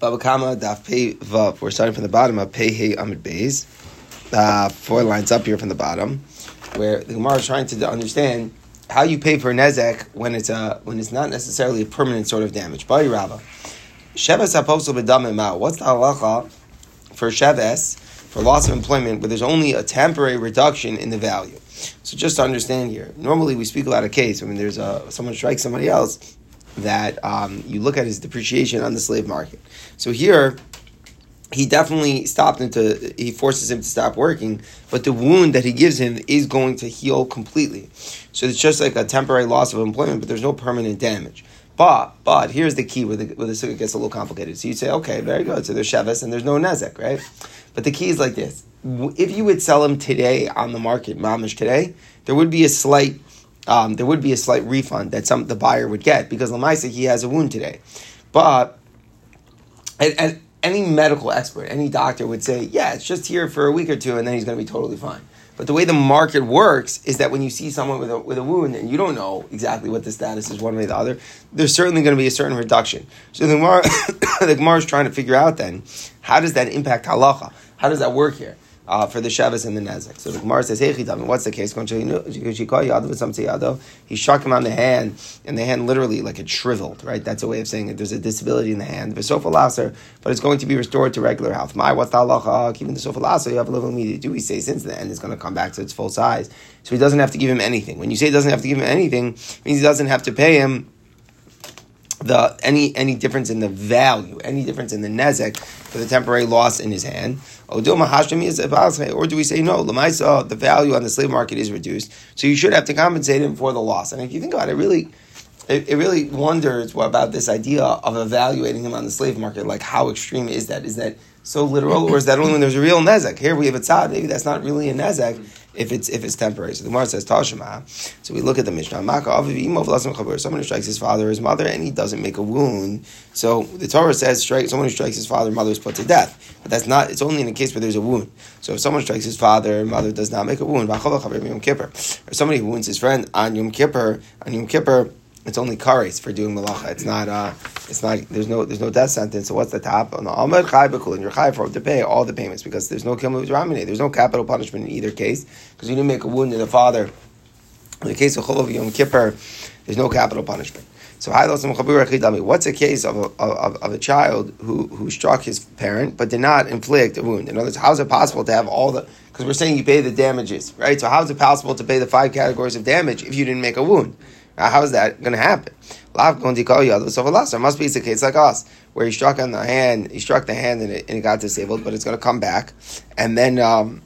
Daf Pei Vav. We're starting from the bottom of Pei Hey Amid Beis. Uh, four lines up here from the bottom, where the Gemara is trying to understand how you pay for nezek when it's a when it's not necessarily a permanent sort of damage. Bari Rabba. Sheves apostle b'damim What's the halacha for sheves for loss of employment where there's only a temporary reduction in the value? So just to understand here, normally we speak about a case. I mean, there's a someone strikes somebody else that um, you look at his depreciation on the slave market. So here, he definitely stopped him to, he forces him to stop working, but the wound that he gives him is going to heal completely. So it's just like a temporary loss of employment, but there's no permanent damage. But, but here's the key where the, where the sugya gets a little complicated. So you say, okay, very good. So there's Sheves and there's no Nezek, right? But the key is like this. If you would sell him today on the market, mamish today, there would be a slight um, there would be a slight refund that some the buyer would get because Lamaisa he has a wound today. But and, and any medical expert, any doctor would say, yeah, it's just here for a week or two and then he's going to be totally fine. But the way the market works is that when you see someone with a, with a wound and you don't know exactly what the status is one way or the other, there's certainly going to be a certain reduction. So the Gemara, the Gemara is trying to figure out then, how does that impact halacha? How does that work here? Uh, for the Shabbos and the Nezek. So the Gemara says, Hey Chidam, what's the case? He struck him on the hand, and the hand literally like it shriveled, right? That's a way of saying it. There's a disability in the hand. But it's going to be restored to regular health. My, what's the? Even the laser, you have a little immediate. Do we say since the end is going to come back to its full size? So he doesn't have to give him anything. When you say he doesn't have to give him anything, means he doesn't have to pay him the any any difference in the value, any difference in the nezek for the temporary loss in his hand. Or do we say no? Lamaisa, the value on the slave market is reduced, so you should have to compensate him for the loss. And if you think about it, really, it, it really wonders about this idea of evaluating him on the slave market. Like, how extreme is that? Is that so literal, or is that only when there's a real nezek? Here we have a tzad. Maybe that's not really a nezek if it's if it's temporary. So the Gemara says Tashima. So we look at the Mishnah. Someone who strikes his father or his mother and he doesn't make a wound. So the Torah says strike someone who strikes his father or mother is put to death. But that's not. It's only in a case where there's a wound. So if someone strikes his father or mother does not make a wound, or somebody who wounds his friend on Yom Kippur on Yom Kippur it's only kares for doing malacha. It's not. Uh, it's not. There's no. There's no death sentence. So what's the top? On the amad chai and you're chai for to pay all the payments because there's no ramine. There's no capital punishment in either case because you didn't make a wound in the father. In the case of cholav yom kippur, there's no capital punishment. So what's the case of a, of, of a child who, who struck his parent but did not inflict a wound? In other words, how is it possible to have all the because we're saying you pay the damages, right? So how is it possible to pay the five categories of damage if you didn't make a wound? How is that going to happen? Must be a case like us, where he struck on the hand, he struck the hand and it, and it got disabled, but it's going to come back, and then um,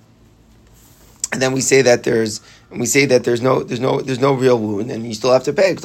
and then we say that there's we say that there's no there's no there's no real wound, and you still have to pay. You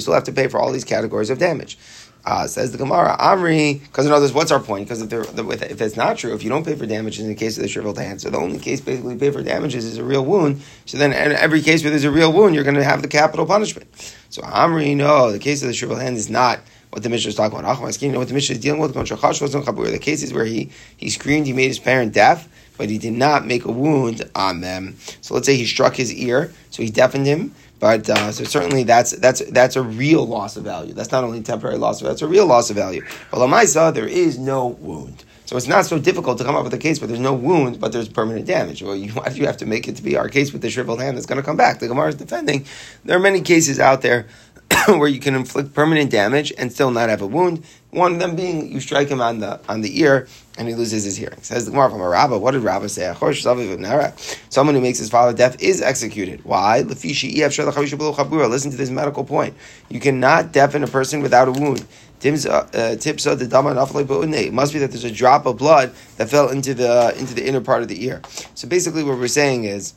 still have to pay for all these categories of damage. Uh, says the Gemara, Amri, because in other words, what's our point? Because if, if it's not true, if you don't pay for damages in the case of the shriveled hand, so the only case basically pay for damages is a real wound. So then, in every case where there's a real wound, you're going to have the capital punishment. So Amri, no, the case of the shriveled hand is not what the Mishnah is talking about. You know what the Mishnah is dealing with? The cases where he, he screamed, he made his parent deaf, but he did not make a wound on them. So let's say he struck his ear, so he deafened him, but uh, so certainly that's that's that's a real loss of value. That's not only temporary loss of value; a real loss of value. But Lamaisa, there is no wound, so it's not so difficult to come up with a case where there's no wound, but there's permanent damage. Well, you, you have to make it to be our case with the shriveled hand that's going to come back? The Gemara is defending. There are many cases out there where you can inflict permanent damage and still not have a wound. One of them being you strike him on the on the ear and he loses his hearing. Says the Gemara from a Rabbah. What did Rabbah say? Someone who makes his father deaf is executed. Why? Listen to this medical point. You cannot deafen a person without a wound. Uh, it must be that there's a drop of blood that fell into the into the inner part of the ear. So basically, what we're saying is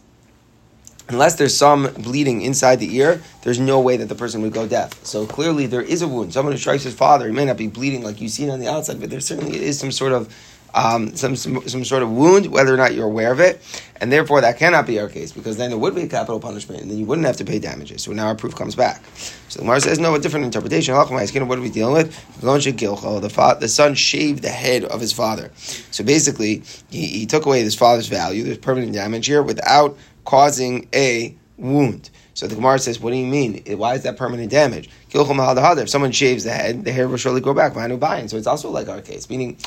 unless there's some bleeding inside the ear, there's no way that the person would go deaf. So clearly there is a wound. Someone who strikes his father, he may not be bleeding like you see on the outside, but there certainly is some sort of um, some, some, some sort of wound, whether or not you're aware of it, and therefore that cannot be our case because then it would be a capital punishment, and then you wouldn't have to pay damages. So now our proof comes back. So the Gemara says, no, a different interpretation. What are we dealing with? The, fa- the son shaved the head of his father. So basically, he, he took away his father's value. There's permanent damage here without causing a wound. So the Gemara says, what do you mean? Why is that permanent damage? If someone shaves the head, the hair will surely grow back. So it's also like our case, meaning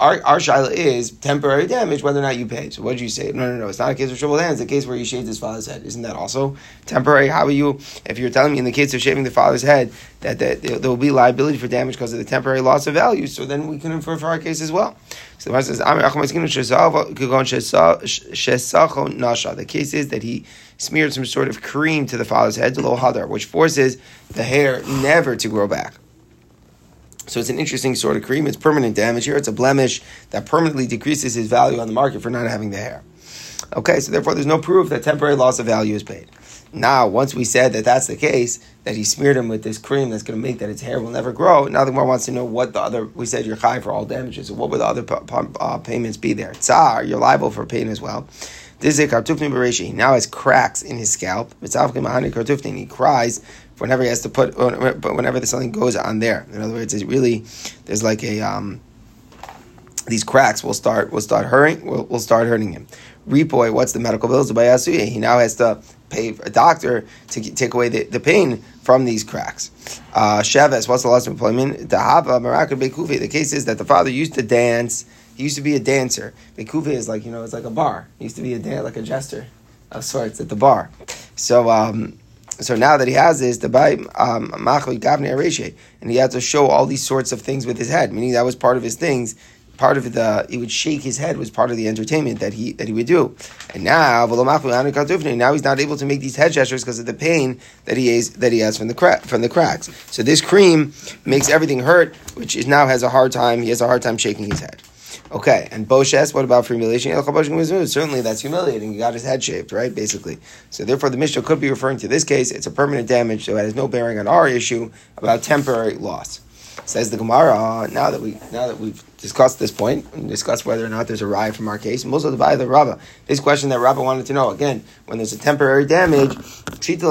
our, our shaila is temporary damage, whether or not you pay. So what did you say? No, no, no. It's not a case of shriveled hands. It's a case where he shaved his father's head. Isn't that also temporary? How are you? If you're telling me in the case of shaving the father's head that, that there, there will be liability for damage because of the temporary loss of value, so then we can infer for our case as well. So the says, The case is that he smeared some sort of cream to the father's head, which forces the hair never to grow back. So it's an interesting sort of cream. It's permanent damage here. It's a blemish that permanently decreases his value on the market for not having the hair. Okay, so therefore there's no proof that temporary loss of value is paid. Now, once we said that that's the case, that he smeared him with this cream that's going to make that his hair will never grow, now the more wants to know what the other, we said you're high for all damages, so what would the other uh, payments be there? Tsar, you're liable for pain as well. This is a. He now has cracks in his scalp. He cries whenever he has to put, but whenever something goes on there. In other words, it's really, there's like a, um, these cracks will start will start hurting will, will start hurting him. Repoy, what's the medical bills? He now has to pay a doctor to take away the, the pain from these cracks. Uh, what's the of employment? Dahaba, Marakah, Bekufi. The case is that the father used to dance. He used to be a dancer. Bekufi is like, you know, it's like a bar. He used to be a dan- like a jester of sorts at the bar. So, um, so now that he has this, the by um, and he had to show all these sorts of things with his head, meaning that was part of his things. Part of the he would shake his head was part of the entertainment that he that he would do. And now, now he's not able to make these head gestures because of the pain that he has that he has from the crack from the cracks. So this cream makes everything hurt, which is now has a hard time. He has a hard time shaking his head. Okay, and Boshes, what about for humiliation? Certainly that's humiliating. He got his head shaved, right? Basically. So therefore the Mishnah could be referring to this case. It's a permanent damage, so it has no bearing on our issue about temporary loss. Says the Gemara, now that we now that we've discussed this point and discuss whether or not there's a riot from our case, most of the the Rabba. This question that Rabba wanted to know again, when there's a temporary damage, it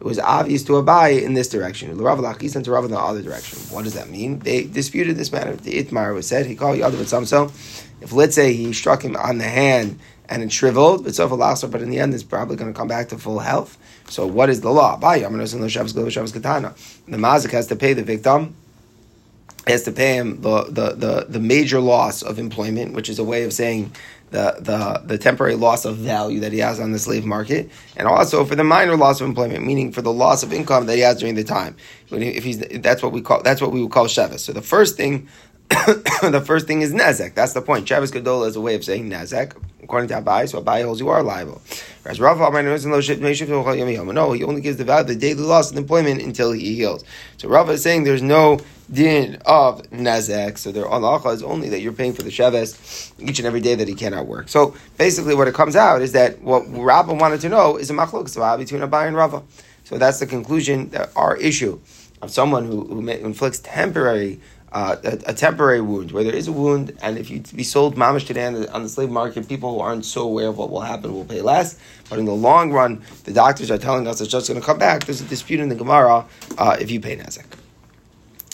was obvious to Abai in this direction. to Rabba in the other direction. What does that mean? They disputed this matter. The Itmar was said, he called other some so. If let's say he struck him on the hand and it shriveled, but but in the end it's probably going to come back to full health. So what is the law? The mazik has to pay the victim. Has to pay him the, the, the, the major loss of employment, which is a way of saying the, the, the temporary loss of value that he has on the slave market, and also for the minor loss of employment, meaning for the loss of income that he has during the time. If he's that's what we call that's what we would call shevis. So the first thing the first thing is Nezek. That's the point. Shabbos Gadola is a way of saying Nezek. According to Abai, so Abai holds you are liable. Whereas Rav no, he only gives the value, the daily loss of employment until he heals. So Rav is saying there's no din of Nezek. So their halacha is only that you're paying for the Shabbos each and every day that he cannot work. So basically, what it comes out is that what Rav wanted to know is a machlok between Abai and Rava. So that's the conclusion that our issue of someone who, who inflicts temporary uh, a, a, temporary wound, where there is a wound, and if you be sold mamish today on the, on the, slave market, people who aren't so aware of what will happen will pay less. But in the long run, the doctors are telling us it's just going to come back. There's a dispute in the Gemara uh, if you pay nezek.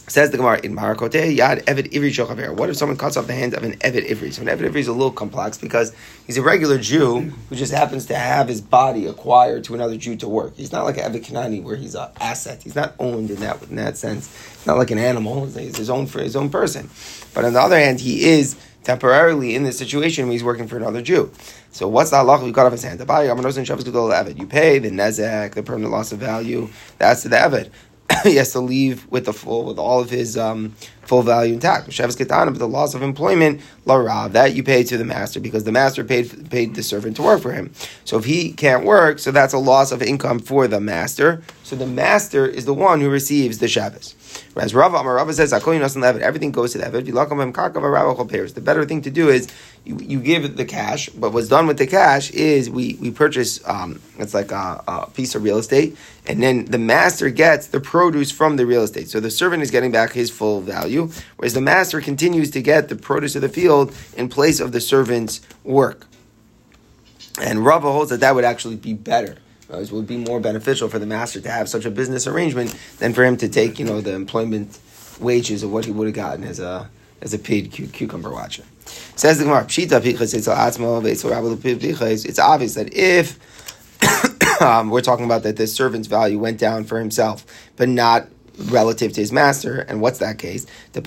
Says the Gemara in Marakote Yad Evid Ivri Shochaver. What if someone cuts off the hand of an Evid Ivri? So an Evid Ivri is a little complex because he's a regular Jew who just happens to have his body acquired to another Jew to work. He's not like an Evid Kanani where he's an asset. He's not owned in that in that sense. He's not like an animal. He's his own for his own person. But on the other hand, he is temporarily in this situation when he's working for another Jew. So what's the halacha? You cut off his hand. You pay the nezek, the permanent loss of value. That's to the Evid. he has to leave with the full, with all of his um, full value intact. Shabbos ketanah, but the loss of employment, la that you pay to the master because the master paid paid the servant to work for him. So if he can't work, so that's a loss of income for the master. So the master is the one who receives the Shabbos. Whereas Rav Amar Rav says, everything goes to the Eved. The better thing to do is you, you give the cash, but what's done with the cash is we, we purchase, um, it's like a, a piece of real estate, and then the master gets the produce from the real estate. So the servant is getting back his full value, whereas the master continues to get the produce of the field in place of the servant's work. And Rava holds that that would actually be better it would be more beneficial for the master to have such a business arrangement than for him to take, you know, the employment wages of what he would have gotten as a as a paid cucumber watcher. Says the Gemara, It's obvious that if um, we're talking about that the servant's value went down for himself, but not relative to his master. And what's that case? The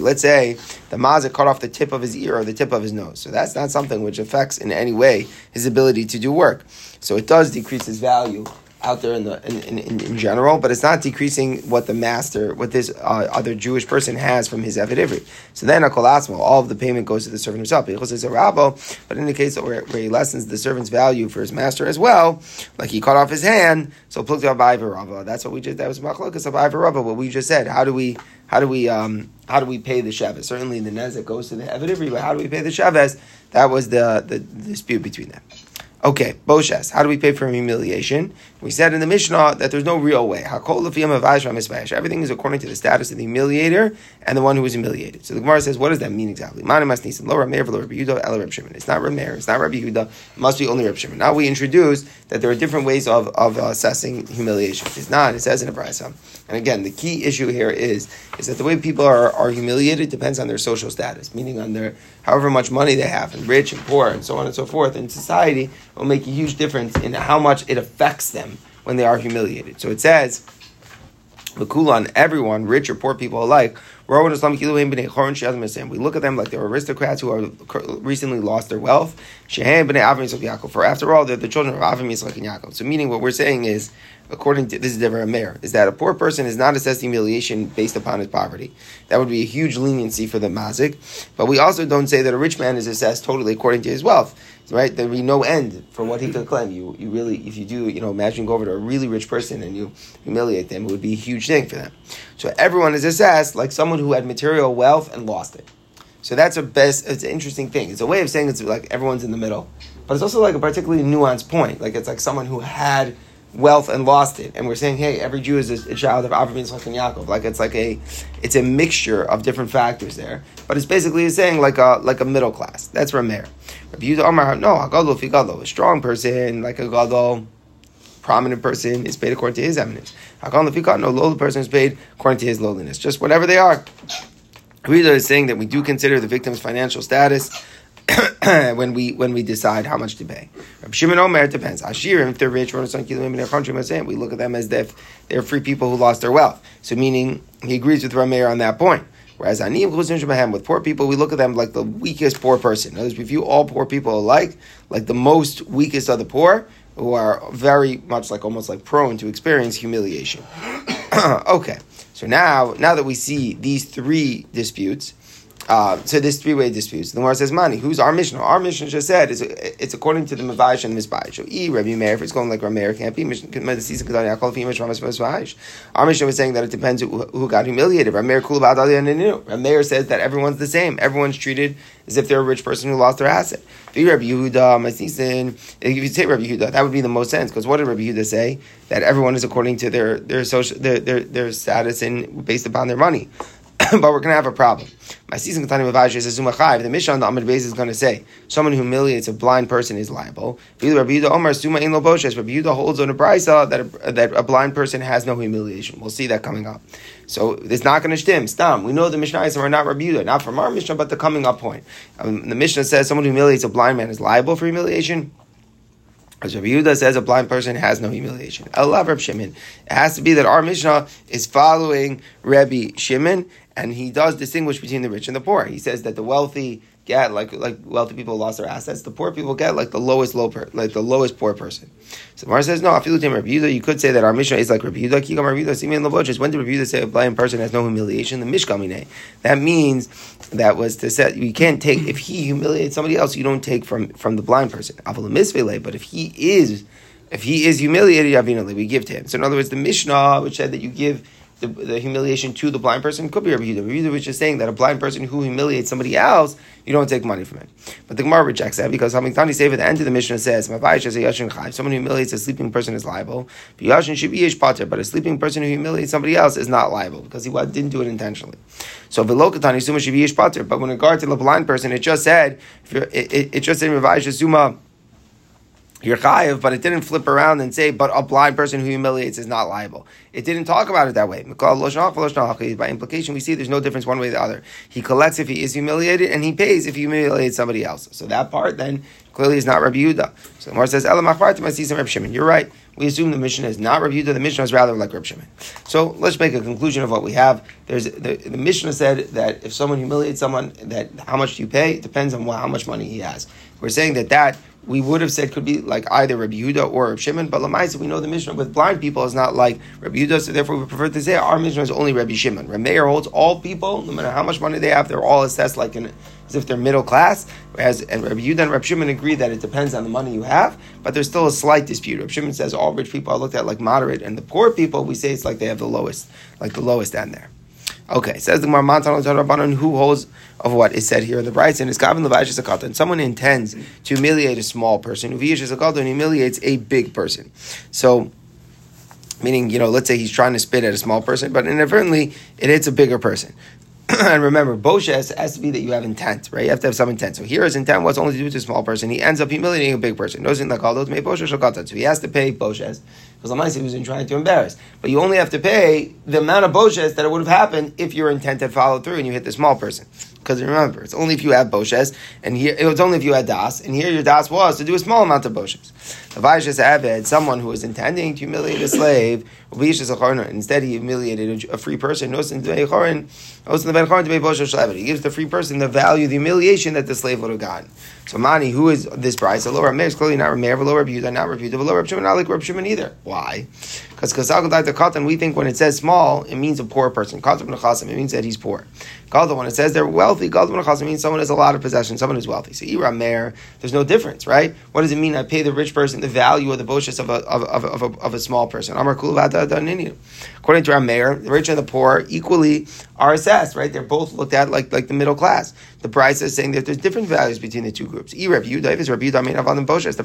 Let's say the mazik cut off the tip of his ear or the tip of his nose. So that's not something which affects in any way his ability to do work. So it does decrease his value out there in the in, in, in, general, but it's not decreasing what the master, what this uh, other Jewish person has from his Evid Ivri. So then, all of the payment goes to the servant himself. But in the case where, where he lessens the servant's value for his master as well, like he cut off his hand, so that's what we just, that was machlokas of Rava, what we just said. How do we, how do we, um, how do we pay the Sheves? Certainly the Nezek goes to the Evid Ivri, but how do we pay the Sheves? That was the, the, the dispute between them. Okay, Boshes, how do we pay for humiliation? We said in the Mishnah that there's no real way. Everything is according to the status of the humiliator and the one who was humiliated. So the Gemara says, what does that mean exactly? It's not Rameir, it's not Rabbi Yehuda, it must be only Rabbi Shimon. Now we introduce that there are different ways of, of assessing humiliation. It's not, it says in a Brisa. And again, the key issue here is, is that the way people are, are humiliated depends on their social status, meaning on their however much money they have, and rich and poor, and so on and so forth. In society, will make a huge difference in how much it affects them when they are humiliated. So it says, on everyone, rich or poor people alike, we look at them like they're aristocrats who are recently lost their wealth. For after all, they're the children of Avraham, Yitzchak, and Yaakov. So meaning what we're saying is, according to this is Devar Meir, is that a poor person is not assessed humiliation based upon his poverty. That would be a huge leniency for the mazik. But we also don't say that a rich man is assessed totally according to his wealth right? There'd be no end for what he could claim. You, you really, if you do, you know, imagine go over to a really rich person and you humiliate them, it would be a huge thing for them. So everyone is assessed like someone who had material wealth and lost it. So that's a best. It's an interesting thing. It's a way of saying it's like everyone's in the middle, but it's also like a particularly nuanced point. Like it's like someone who had wealth and lost it, and we're saying, hey, every Jew is a, child of Avraham, Yitzchak, and Yaakov. Like it's like a, it's a mixture of different factors there, but it's basically saying like a like a middle class. That's Rameir. Rabbi Yehuda Omar, no, Hagadol Figadol, a strong person like a Gadol, prominent person is paid according to his eminence. Hagadol Figadol, no, lowly person is paid according to his lowliness. Just whatever they are. Rabbi is saying that we do consider the victim's financial status when we when we decide how much to pay. Rabbi Shimon Omer depends. Ashirim, if they're rich, we look at them as if they're free people who lost their wealth. So meaning he agrees with Rameir on that point. Whereas Chusim with poor people, we look at them like the weakest poor person. In other words, we view all poor people alike, like the most weakest of the poor, who are very much like almost like prone to experience humiliation. okay, so now now that we see these three disputes, uh, so there's three way disputes. The Gemara says, "Money, who's our Mishnah? Our Mishnah just said it's, it's according to the Mavayish and Mizbayish. So, e Rabbi Meir, if it's going like Rabbi Meir, can't be Mishnah. Our Mishnah was saying that it depends who, got humiliated. Rabbi Meir Rabbi Meir says that everyone's the same. Everyone's treated as if they're a rich person who lost their asset. If Rabbi Yehuda, if you say Rabbi Yehuda, that would be the most sense. Because what did Rabbi Yehuda say? That everyone is according to their their social their their, their status and based upon their money. but we're going to have a problem. My season Katani Mavash is a Zumachai. The Mishnah on the Amid Beis is going to say someone who humiliates a blind person is liable. Rabbi Yehuda Omar Suma in Loboshes. Rabbi holds on a brisa that a, that a blind person has no humiliation. We'll see that coming up. So it's not going to stem. Stam. We know the Mishnah are not Rabbi not from our Mishnah, but the coming up point. Um, the Mishnah says someone who humiliates a blind man is liable for humiliation. As Rabbi Yehuda says, a blind person has no humiliation. I love Rabbi Shimon. It has to be that our Mishnah is following Rabbi Shimon, and he does distinguish between the rich and the poor. He says that the wealthy get like like wealthy people lost their assets. The poor people get like the lowest low per, like the lowest poor person. So Mar says no. Rabbi Yehuda. You could say that our Mishnah is like Yehuda. Kigam Yehuda. Simeon Lavoches. When did Yehuda say a blind person has no humiliation? The Mishkamine. That means that was to say you can't take if he humiliates somebody else. You don't take from from the blind person. But if he is if he is humiliated, we give to him. So in other words, the Mishnah which said that you give the, the, humiliation to the blind person could be Rabbi Yehuda. Rabbi Yehuda was just saying that a blind person who humiliates somebody else, you don't take money from it. But the Gemara rejects that because Hamiltani Sefer at the end of the Mishnah says, Someone who humiliates a sleeping person is liable. But a sleeping person who humiliates somebody else is not liable because he didn't do it intentionally. So Velokatani Suma Shiviyesh Pater. But when it regard to the blind person, it just said, it, it, it just said Mavayish Suma you're chayiv, but it didn't flip around and say, but a blind person who humiliates is not liable. It didn't talk about it that way. By implication, we see there's no difference one way or the other. He collects if he is humiliated, and he pays if he humiliates somebody else. So that part then clearly is not Rabbi Yehuda. So the Mar says, Reb Shimon. You're right. We assume the Mishnah is not Rabbi Yehuda. The Mishnah is rather like Reb Shimon. So let's make a conclusion of what we have. There's the, the Mishnah said that if someone humiliates someone, that how much do you pay? It depends on how much money he has. We're saying that that we would have said could be like either Rabbi Yehuda or Rabbi Shimon, but Lamaisa, we know the Mishnah with blind people is not like Rabbi Yehuda, so therefore we prefer to say our Mishnah is only Rabbi Shimon. Rabbi Meir holds all people, no matter how much money they have, they're all assessed like in, as if they're middle class, whereas and Rabbi Yehuda and Rabbi Shimon agree that it depends on the money you have, but there's still a slight dispute. Rabbi Shimon says all rich people are looked at like moderate, and the poor people, we say it's like they have the lowest, like the lowest end there. Okay, says the Gemara Rabbanon, who holds of what is said here in the Brisa, and is Gavin Levash. And someone intends to humiliate a small person, and humiliates a big person. So, meaning, you know, let's say he's trying to spit at a small person, but inadvertently it hits a bigger person. and remember, Boshes has to be that you have intent, right? You have to have some intent. So here his intent was only to do to a small person. He ends up humiliating a big person. So he has to pay Boshes because he was trying to embarrass. But you only have to pay the amount of Boshes that it would have happened if your intent had followed through and you hit the small person. Because remember, it's only if you have Boshes, and here it was only if you had Das, and here your Das was to do a small amount of Boshes. The Vaishas Aved, someone who was intending to humiliate a slave, instead he humiliated a free person, he gives the free person the value, the humiliation that the slave would have gotten. So Mani, who is this brisa? Lower Meir is clearly not Rameir, but lower Yehuda, not Yehuda, but lower Shimon, not like Reb Shimon either. Why? Because Kasakadai the Katan, we think when it says small, it means a poor person. Katan it means that he's poor. Galda, when it says they're wealthy, Galda means someone has a lot of possessions, someone who's wealthy. So Ira Meir, there's no difference, right? What does it mean? I pay the rich person the value of the boshes of a, of, of, of, a, of a small person. According to our Meir, the rich and the poor equally are assessed, right? They're both looked at like, like the middle class. The brisa is saying that there's different values between the two groups. The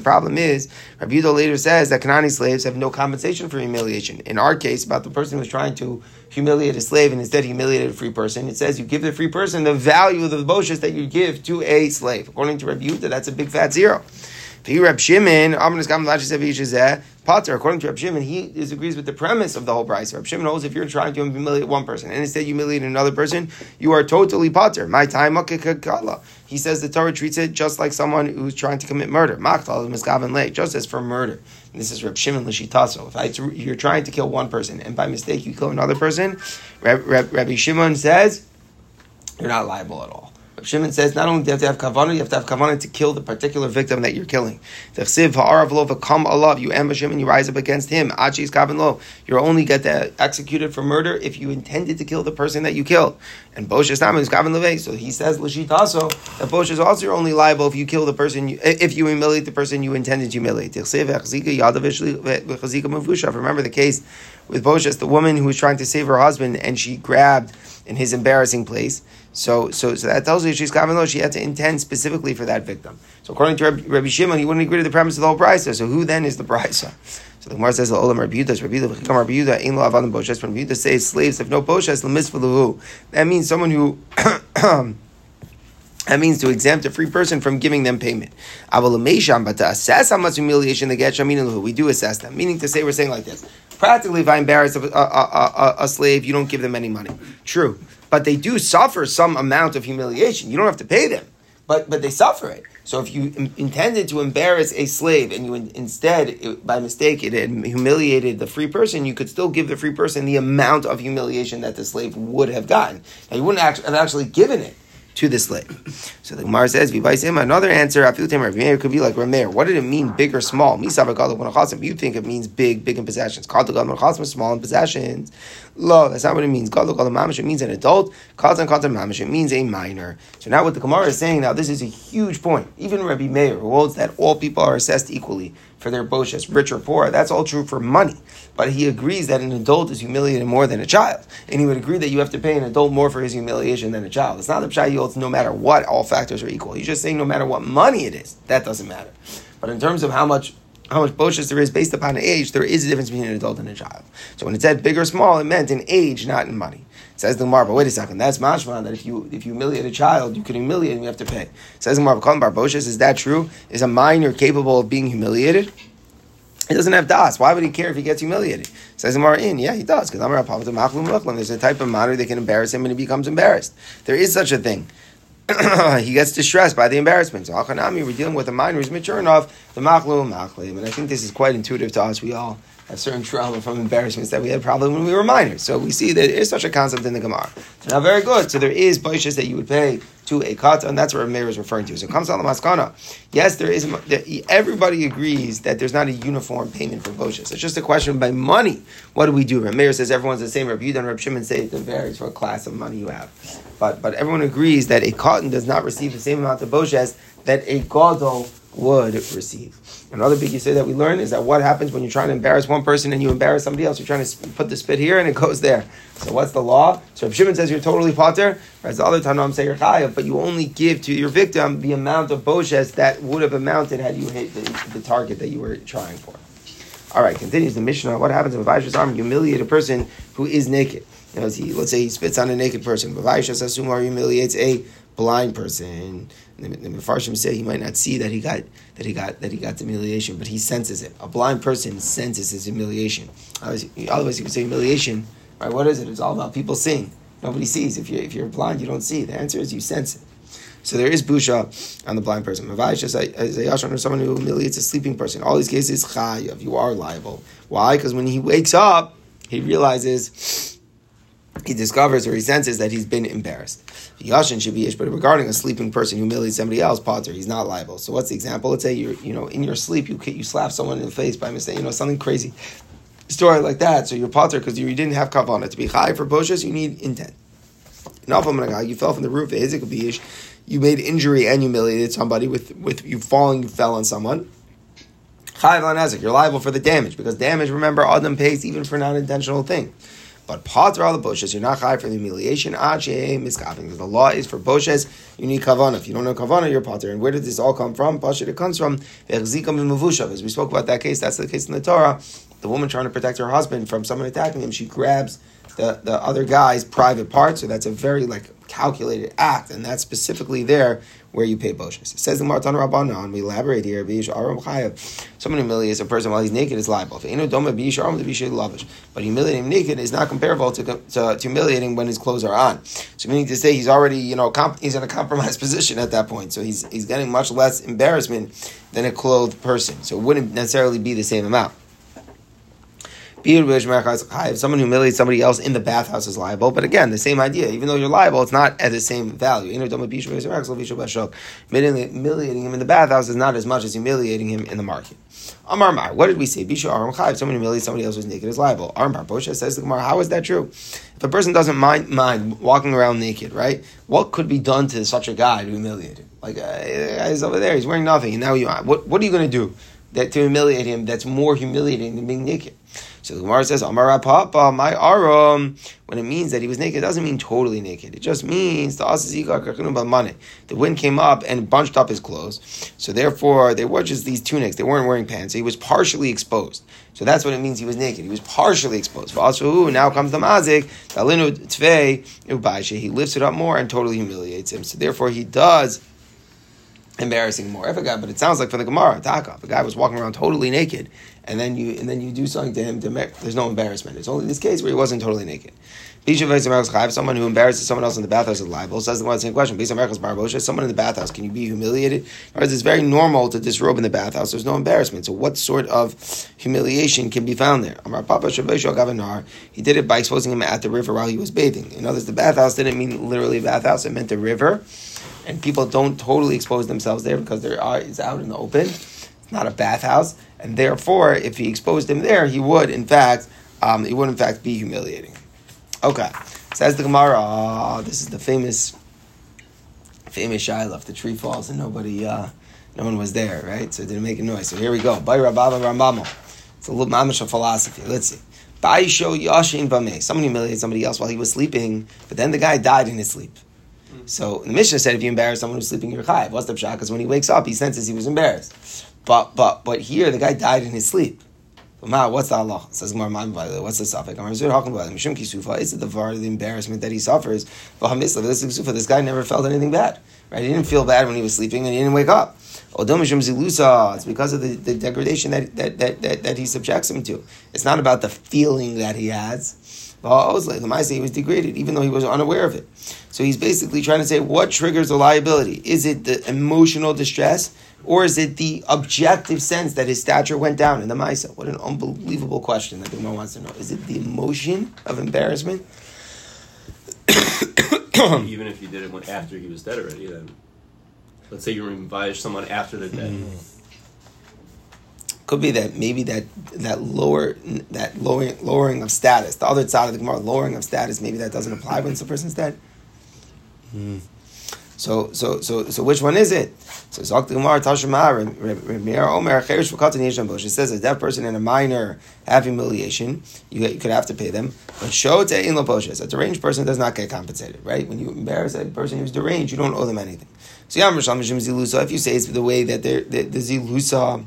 problem is, Rabbi Yudah later says that Kanani slaves have no compensation for humiliation. In our case, about the person who's trying to humiliate a slave and instead humiliated a free person, it says you give the free person the value of the Boshes that you give to a slave. According to Rabbi Yudah, that's a big fat zero. Shimon, Potter, according to Reb Shimon, he disagrees with the premise of the whole brisa. Reb Shimon knows if you're trying to humiliate one person and instead humiliate another person, you are totally Potter. My time, he says the Torah treats it just like someone who's trying to commit murder. Just as for murder. And this is Reb Shimon Lashitaso. If I, you're trying to kill one person and by mistake you kill another person, Reb, Reb, Rabbi Shimon says you're not liable at all. Shimon says not only do you have to have kavanah, you have to have kavanah to kill the particular victim that you're killing. you ambush him and you rise up against him. Achis lo. You only get executed for murder if you intended to kill the person that you killed. And Bosh is kavan levei. So he says l'shitaso that Bosh is also only liable if you kill the person you, if you humiliate the person you intended to humiliate. Remember the case with Boshes, the woman who was trying to save her husband and she grabbed in his embarrassing place. So, so, so that tells you she's kavanah. She had to intend specifically for that victim. So, according to Rabbi, Shimon, he wouldn't agree to the premise of the whole brisa. So, who then is the brisa? So the Gemara says, "Olam Rabbi Yehuda, Rabbi Yehuda, Rabbi Yehuda, Ein lo avadim boshes." Rabbi Yehuda says slaves have no boshes. That means someone who. That means to exempt a free person from giving them payment. But to assess how much humiliation they get, we do assess them. Meaning to say, we're saying like this. Practically, if I embarrass a, a, a, a slave, you don't give them any money. True but they do suffer some amount of humiliation. You don't have to pay them, but but they suffer it. So if you Im- intended to embarrass a slave and you in- instead, it, by mistake, it had humiliated the free person, you could still give the free person the amount of humiliation that the slave would have gotten. Now you wouldn't act- have actually given it to the slave. So the Gemara says, him another answer, I feel Rameir could be like Rameir. What did it mean, big or small? You think it means big, big in possessions. Small in possessions. Lo, that's not what it means. It means an adult. It means a minor. So now what the Gemara is saying now, this is a huge point. Even Rabbi Meir, who holds that all people are assessed equally for their boshes, rich or poor, that's all true for money. But he agrees that an adult is humiliated more than a child. And he would agree that you have to pay an adult more for his humiliation than a child. It's not the Pshai holds no matter what, all factors are equal. He's just saying no matter what money it is, that doesn't matter. But in terms of how much how much boshes there is based upon age, there is a difference between an adult and a child. So when it said big or small, it meant in age, not in money. Says the Gemara, but wait a second, that's mashma that if you if you humiliate a child, you can humiliate and you have to pay. Says the Gemara, Bar Boshes, is that true? Is a minor capable of being humiliated? He doesn't have das. Why would he care if he gets humiliated? Says Amar in, yeah, he does. Because I'm a Papa Mahlu Makhlam. there's a type of minor that can embarrass him and he becomes embarrassed. There is such a thing. he gets distressed by the embarrassment. So Achanami, we're dealing with a minor who's mature enough, the machlu machlim. And I think this is quite intuitive to us. We all certain trauma from embarrassments that we had probably when we were minors. So we see that there is such a concept in the Gemara. So now, very good. So there is baishas that you would pay to a kata, and that's what Meir is referring to. So comes out the maskana. Yes, there is. Everybody agrees that there's not a uniform payment for baishas. It's just a question by money. What do we do? Meir says everyone's the same. Rabbi Yudan Rabbi Shimon say it varies for a class of money you have. But but everyone agrees that a katan does not receive the same amount of baishas that a gadol would receive. Another big say that we learn is that what happens when you're trying to embarrass one person and you embarrass somebody else? You're trying to put the spit here and it goes there. So what's the law? So if Shimon says you're totally potter, whereas the other Tanoim say you're chayav, but you only give to your victim the amount of boshes that would have amounted had you hit the, the, target that you were trying for. All right, continues the Mishnah. What happens if Vaishas arm humiliate a person who is naked? You know, he, let's say he spits on a naked person. Vaishas assume humiliates a blind person. The, Mefarshim say he might not see that he got that he got that he got the humiliation, but he senses it. A blind person senses his humiliation. Otherwise, otherwise you could say humiliation. Right? What is it? It's all about people seeing. Nobody sees. If you if you're blind, you don't see. The answer is you sense it. So there is busha on the blind person. Mavayish is a yashon or someone who humiliates a sleeping person. All these cases chayav. You are liable. Why? Because when he wakes up, he realizes he discovers or he senses that he's been embarrassed. Yashin should be ish, but regarding a sleeping person who humiliates somebody else, potter, he's not liable. So what's the example? Let's say you're, you know, in your sleep, you you slap someone in the face by mistake, you know, something crazy story like that. So you're potter because you, you, didn't have kavanah to be high for bushes. You need intent. You fell from the roof. You made injury and humiliated somebody with with you falling. You fell on someone. You're liable for the damage because damage. Remember, Adam pays even for non intentional thing. But potter all the bushes, you're not high for the humiliation. Ah, miskaving. Because the law is for bushes, you need kavana. If you don't know kavana, you're potter. And where did this all come from? Pasha, it comes from As we spoke about that case, that's the case in the Torah. The woman trying to protect her husband from someone attacking him, she grabs the, the other guy's private part. So that's a very like calculated act, and that's specifically there where you pay boshes. It says the Martan Rabbanon, we elaborate here, someone humiliates a person while he's naked is liable. But humiliating him naked is not comparable to, to, to, humiliating when his clothes are on. So meaning to say he's already, you know, comp- he's in a compromised position at that point. So he's, he's getting much less embarrassment than a clothed person. So it wouldn't necessarily be the same amount. Someone who humiliates somebody else in the bathhouse is liable, but again, the same idea. Even though you're liable, it's not at the same value. Humiliating him in the bathhouse is not as much as humiliating him in the market. Amar Mar, what did we say? Bisha Aram If someone humiliates somebody else who's naked is liable. Aram Bosha says the Gemara, how is that true? If a person doesn't mind, mind walking around naked, right? What could be done to such a guy to humiliate him? Like, uh, over there, he's wearing nothing, and now you, what, what are you going to do that to humiliate him that's more humiliating than being naked? So the Gemara says, Amar Papa, my aram, when it means that he was naked, it doesn't mean totally naked. It just means the. The wind came up and bunched up his clothes. So therefore, they were just these tunics. They weren't wearing pants. So he was partially exposed. So that's what it means he was naked. He was partially exposed. Now comes the mazik, he lifts it up more and totally humiliates him. So therefore, he does embarrassing more. A guy, but it sounds like for the Gemara, if guy was walking around totally naked, and then you and then you do something to him, to make, there's no embarrassment. It's only this case where he wasn't totally naked. Someone who embarrasses someone else in the bathhouse is liable. Says the same question. Based on someone in the bathhouse, can you be humiliated? Is it's very normal to disrobe in the bathhouse? There's no embarrassment. So what sort of humiliation can be found there? Amar Papa He did it by exposing him at the river while he was bathing. In other words, the bathhouse didn't mean literally bathhouse; it meant the river and people don't totally expose themselves there because their eye out in the open. It's not a bathhouse, and therefore, if he exposed him there, he would, in fact, um, it would in fact be humiliating. Okay, says the Gemara. Oh, this is the famous, famous shaila. The tree falls and nobody, uh, no one was there, right? So it didn't make a noise. So here we go. By Rababa Rambamo. It's a little mamish of philosophy. Let's see. Baisho Yashin Bame. Someone humiliated somebody else while he was sleeping, but then the guy died in his sleep. So the Mishnah said if you embarrass someone who's sleeping, you're chayiv. What's the pshat? Because when he wakes up, he senses he was embarrassed. But but but here the guy died in his sleep. What's the Allah? Says Gemara, what's the suffix? I'm talking about. Is it the var, the embarrassment that he suffers? This guy never felt anything bad. Right? He didn't feel bad when he was sleeping and he didn't wake up. It's because of the, the degradation that, that, that, that, that he subjects him to. It's not about the feeling that he has. The Maisa, he was degraded, even though he was unaware of it. So he's basically trying to say, what triggers the liability? Is it the emotional distress? Or is it the objective sense that his stature went down in the Maisa? What an unbelievable question that the Gemara wants to know. Is it the emotion of embarrassment? Even if you did it when after he was dead already, then let's say you invite someone after they're dead. Mm. Could be that maybe that that lower that lowering lowering of status. The other side of the Gemara, lowering of status, maybe that doesn't apply when the person's dead. Mm. So, so, so, so, which one is it? So, Zok the Gemara Tashma Omer Cherish V'Katan Bosh. It says a deaf person and a minor have humiliation, you, you could have to pay them. But show to in Boshes, a deranged person does not get compensated, right? When you embarrass a person who's deranged, you don't owe them anything. So, Yam Risham Zilusa. If you say it's the way that they're the, the Zilusa.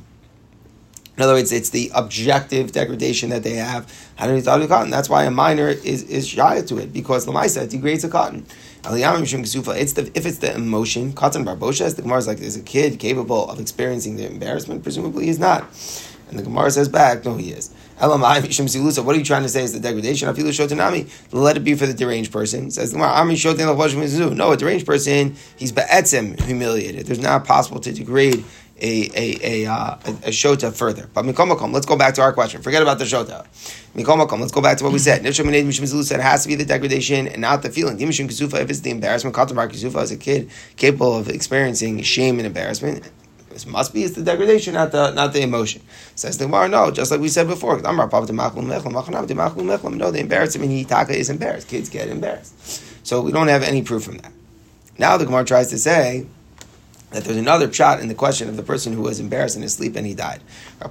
In other words, it's the objective degradation that they have. katan. That's why a minor is, is shy to it, because the Lamaisa degrades a katan. It's the if it's the emotion, Katan Barbosha, the Gemara is like, is a kid capable of experiencing the embarrassment? Presumably he's not. And the Gemara says back, no, he is. What are you trying to say is the degradation? Of shotanami. Let it be for the deranged person. Says the no, a deranged person, he's be'etzim humiliated. There's not possible to degrade a a a, uh, a, shota further. But mikomakom, let's go back to our question. Forget about the shota. Mikomakom, let's go back to what we said. Nifsham Mishum said it has to be the degradation and not the feeling. Dimishim Kisufa, if it's the embarrassment, Katamar Kisufa as a kid capable of experiencing shame and embarrassment. This must be it's the degradation, not the not the emotion. Says the Gemara, no, just like we said before. No, the embarrassment hitaka is embarrassed. Kids get embarrassed. So we don't have any proof from that. Now the Gemara tries to say that there's another shot in the question of the person who was embarrassed in his sleep and he died. Is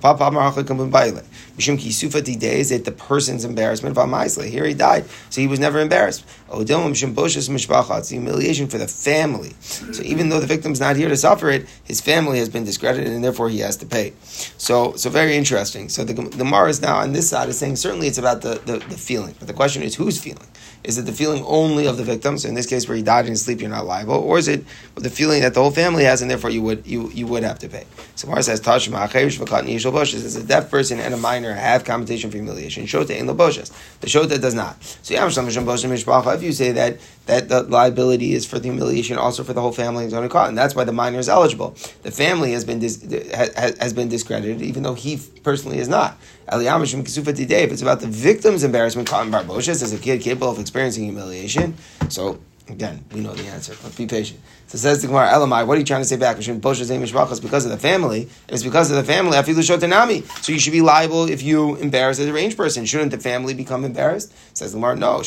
it the person's embarrassment? Here he died, so he was never embarrassed. It's the humiliation for the family. So even though the victim's not here to suffer it, his family has been discredited and therefore he has to pay. So, so very interesting. So the, the Gemara is now on this side is saying certainly it's about the, the, the feeling, but the question is who's feeling? Is it the feeling only of the victim? So in this case, where he died in his sleep, you're not liable, or is it the feeling that the whole family has, and therefore you would you, you would have to pay? So Mara says, "Tashma Is a deaf person and a minor have compensation for humiliation? Shota in the The shota does not. So if you say that that the liability is for the humiliation, also for the whole family, is undercut, and that's why the minor is eligible. The family has been dis, has, has been discredited, even though he personally is not. Aliyamishim Kisufa today, If it's about the victim's embarrassment, Katan Barboshes as a kid capable of experiencing humiliation. So again, we know the answer. But be patient. So says the Gemara, Elamai, what are you trying to say back? Because of the family. It's because of the family. So you should be liable if you embarrass a deranged person. Shouldn't the family become embarrassed? Says the Gemara, no.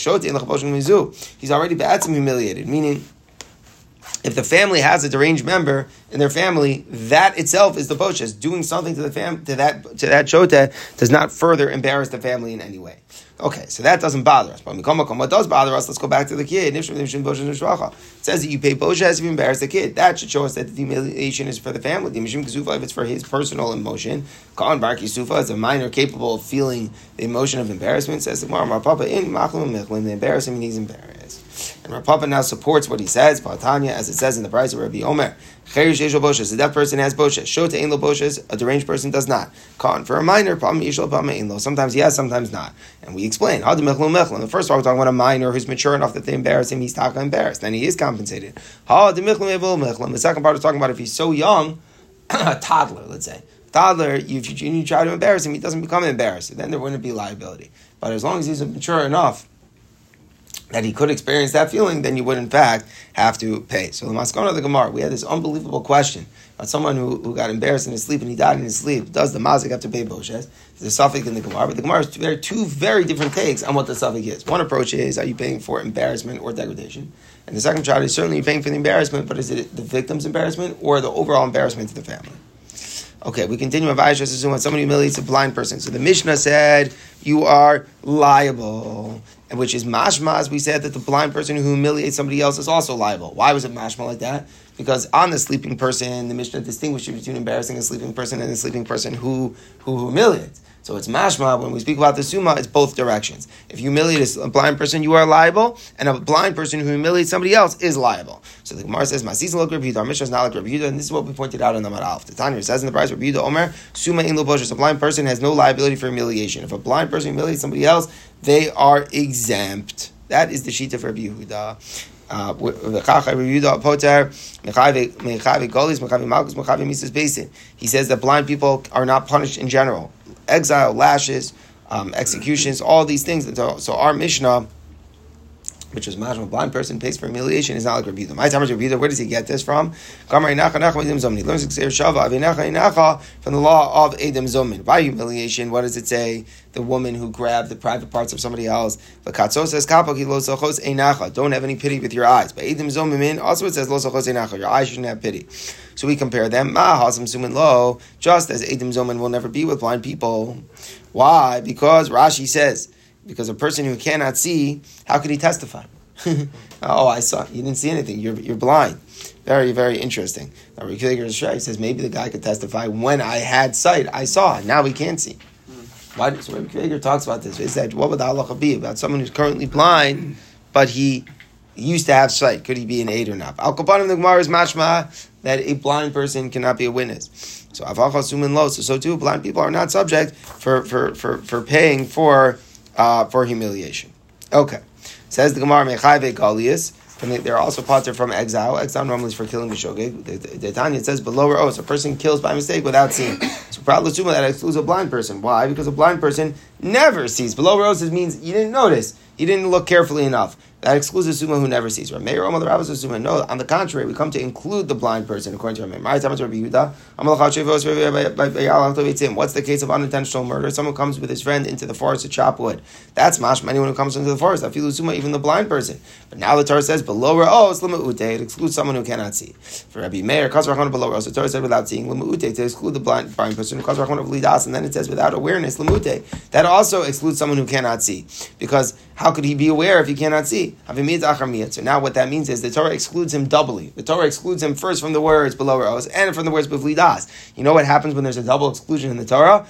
He's already bad humiliated, meaning if the family has a deranged member in their family, that itself is the poshes. Doing something to the fam to that to that shota does not further embarrass the family in any way. Okay, so that doesn't bother us. But what does bother us? Let's go back to the kid. It says that you pay poshes if you embarrass the kid. That should show us that the humiliation is for the family. If it's for his personal emotion. Khan bar Sufa is a minor capable of feeling the emotion of embarrassment. Says the Papa in the embarrassment he's embarrassed. And Rav Papa now supports what he says, Patanya, as it says in the brisa of Rabbi Omer. Cherish Yeshel Boshes, a deaf person has Boshes. Shota Ein Lo Boshes, a deranged person does not. Khan, for a minor, Pam Yeshel Pam Ein Lo. Sometimes yes, sometimes not. And we explain, How Hadim Mechlum Mechlum. The first part, we're talking about a minor who's mature enough that they embarrass him, he's taka embarrassed. Then he is compensated. Hadim Mechlum Evil Mechlum. The second part is talking about if he's so young, a toddler, let's say. Toddler, if you, you try to embarrass him, he doesn't become embarrassed. Then there wouldn't be liability. But as long as he's mature enough, that he could experience that feeling, then you would in fact have to pay. So the Maskana of the Gemara, we had this unbelievable question about someone who, who got embarrassed in his sleep and he died in his sleep. Does the Mazik have to pay Boshes? There's a in the Gemara, but the Gemara is there are two very different takes on what the suffix is. One approach is, are you paying for embarrassment or degradation? And the second child is certainly paying for the embarrassment, but is it the victim's embarrassment or the overall embarrassment to the family? Okay, we continue with Aisha when somebody humiliates a blind person. So the Mishnah said you are liable, which is mashma, as we said that the blind person who humiliates somebody else is also liable. Why was it mashma like that? Because on the sleeping person, the Mishnah distinguishes between embarrassing a sleeping person and a sleeping person who who humiliates. So it's mashma, when we speak about the summa, it's both directions. If you humiliate a blind person, you are liable, and a blind person who humiliates somebody else is liable. So the Gemara says, Masisa look Rabbi our Mishnah is not like Rabbi and this is what we pointed out in the Maralf. The Tanya says in the brisa, Rabbi Omer, summa in loboshes, a blind person has no liability for humiliation. If a blind person humiliates somebody else, they are exempt. That is the sheet of Rabbi Yehuda. Uh, he says that blind people are not punished in general exile, lashes, um, executions, all these things. So, so our Mishnah, which was a blind person pays for humiliation, is not like Yehuda. My time is Rabbi Where does he get this from? He learns from the law of Edom Zomin. By humiliation, what does it say? The woman who grabbed the private parts of somebody else. Don't have any pity with your eyes. But Edom Zomin also it says Your eyes shouldn't have pity. So we compare them. Just as Edom Zomin will never be with blind people. Why? Because Rashi says because a person who cannot see, how could he testify? oh, I saw. You didn't see anything. You're, you're blind. Very, very interesting. Now, Rick says maybe the guy could testify when I had sight, I saw. Now he can't see. Hmm. Why? So Rabbi Krieger talks about this. He said, "What would the halacha be about someone who's currently blind, but he used to have sight? Could he be an eid or not?" Al Kapanim the Gemara is mashma that a blind person cannot be a witness. So avacha sumin lo. So so too, blind people are not subject for for for, for paying for uh, for humiliation. Okay. Says the Gemara, Mechayve Galias. They're also patur from exile. Exile normally is for killing the shogeg. The Tanya says below or oh, a person kills by mistake without seeing. So probably assume that excludes a blind person. Why? Because a blind person never sees. Below roses means you didn't notice. You didn't look carefully enough. That excludes the who never sees. Meir Omar the Rabbis suma. No, on the contrary, we come to include the blind person according to Rameir. What's the case of unintentional murder? Someone comes with his friend into the forest to chop wood. That's mashma. Anyone who comes into the forest, afilu suma, even the blind person. But now the Torah says below oh, it's ute. It excludes someone who cannot see. For Rabbi Meir, kasrachon below The Torah said without seeing ute to exclude the blind, blind person. Kasrachon of lidas, and then it says without awareness lemute. That also excludes someone who cannot see because how could he be aware if he cannot see? So now what that means is the Torah excludes him doubly. The Torah excludes him first from the words below rows and from the words bevlidas. You know what happens when there's a double exclusion in the Torah?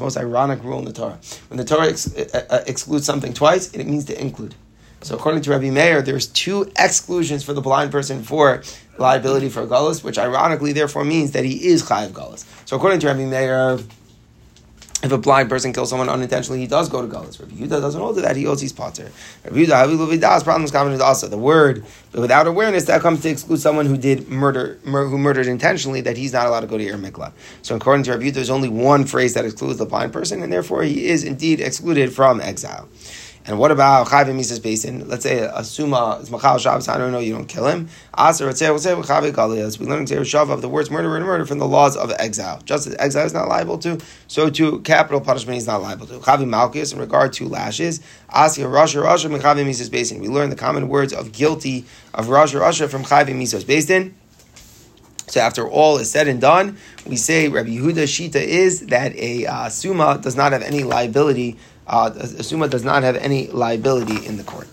Most ironic rule in the Torah. When the Torah ex- uh, uh, excludes something twice, it means to include. So according to Rabbi Meir, there's two exclusions for the blind person for liability for galus, which ironically therefore means that he is chayiv galus. So according to Rabbi Meir, if a blind person kills someone unintentionally, he does go to Galus. Rabbi Yehuda doesn't hold to that; he owes his patur. Rabbi Yehuda, problems common also. The word, but without awareness, that comes to exclude someone who did murder, mur- who murdered intentionally, that he's not allowed to go to Ir Miklat. So, according to Rabbi Yehuda, there's only one phrase that excludes the blind person, and therefore he is indeed excluded from exile. And what about Chayv Mises Basin? Let's say a Suma is Machal Shabbos. I don't know, you don't kill him. Aser we say Chayv Galiyas. We learn in Shav of the words murder and murder from the laws of exile. Just as exile is not liable to, so too capital punishment is not liable to. Chavi Malchus in regard to lashes. Asya Rasha Rasha Mechavi Mises Basin. We learn the common words of guilty of Rasha Rasha from Chayv Mises Basin. So after all is said and done, we say Rabbi Yehuda Shita is that a uh, suma does not have any liability uh, Suma does not have any liability in the court.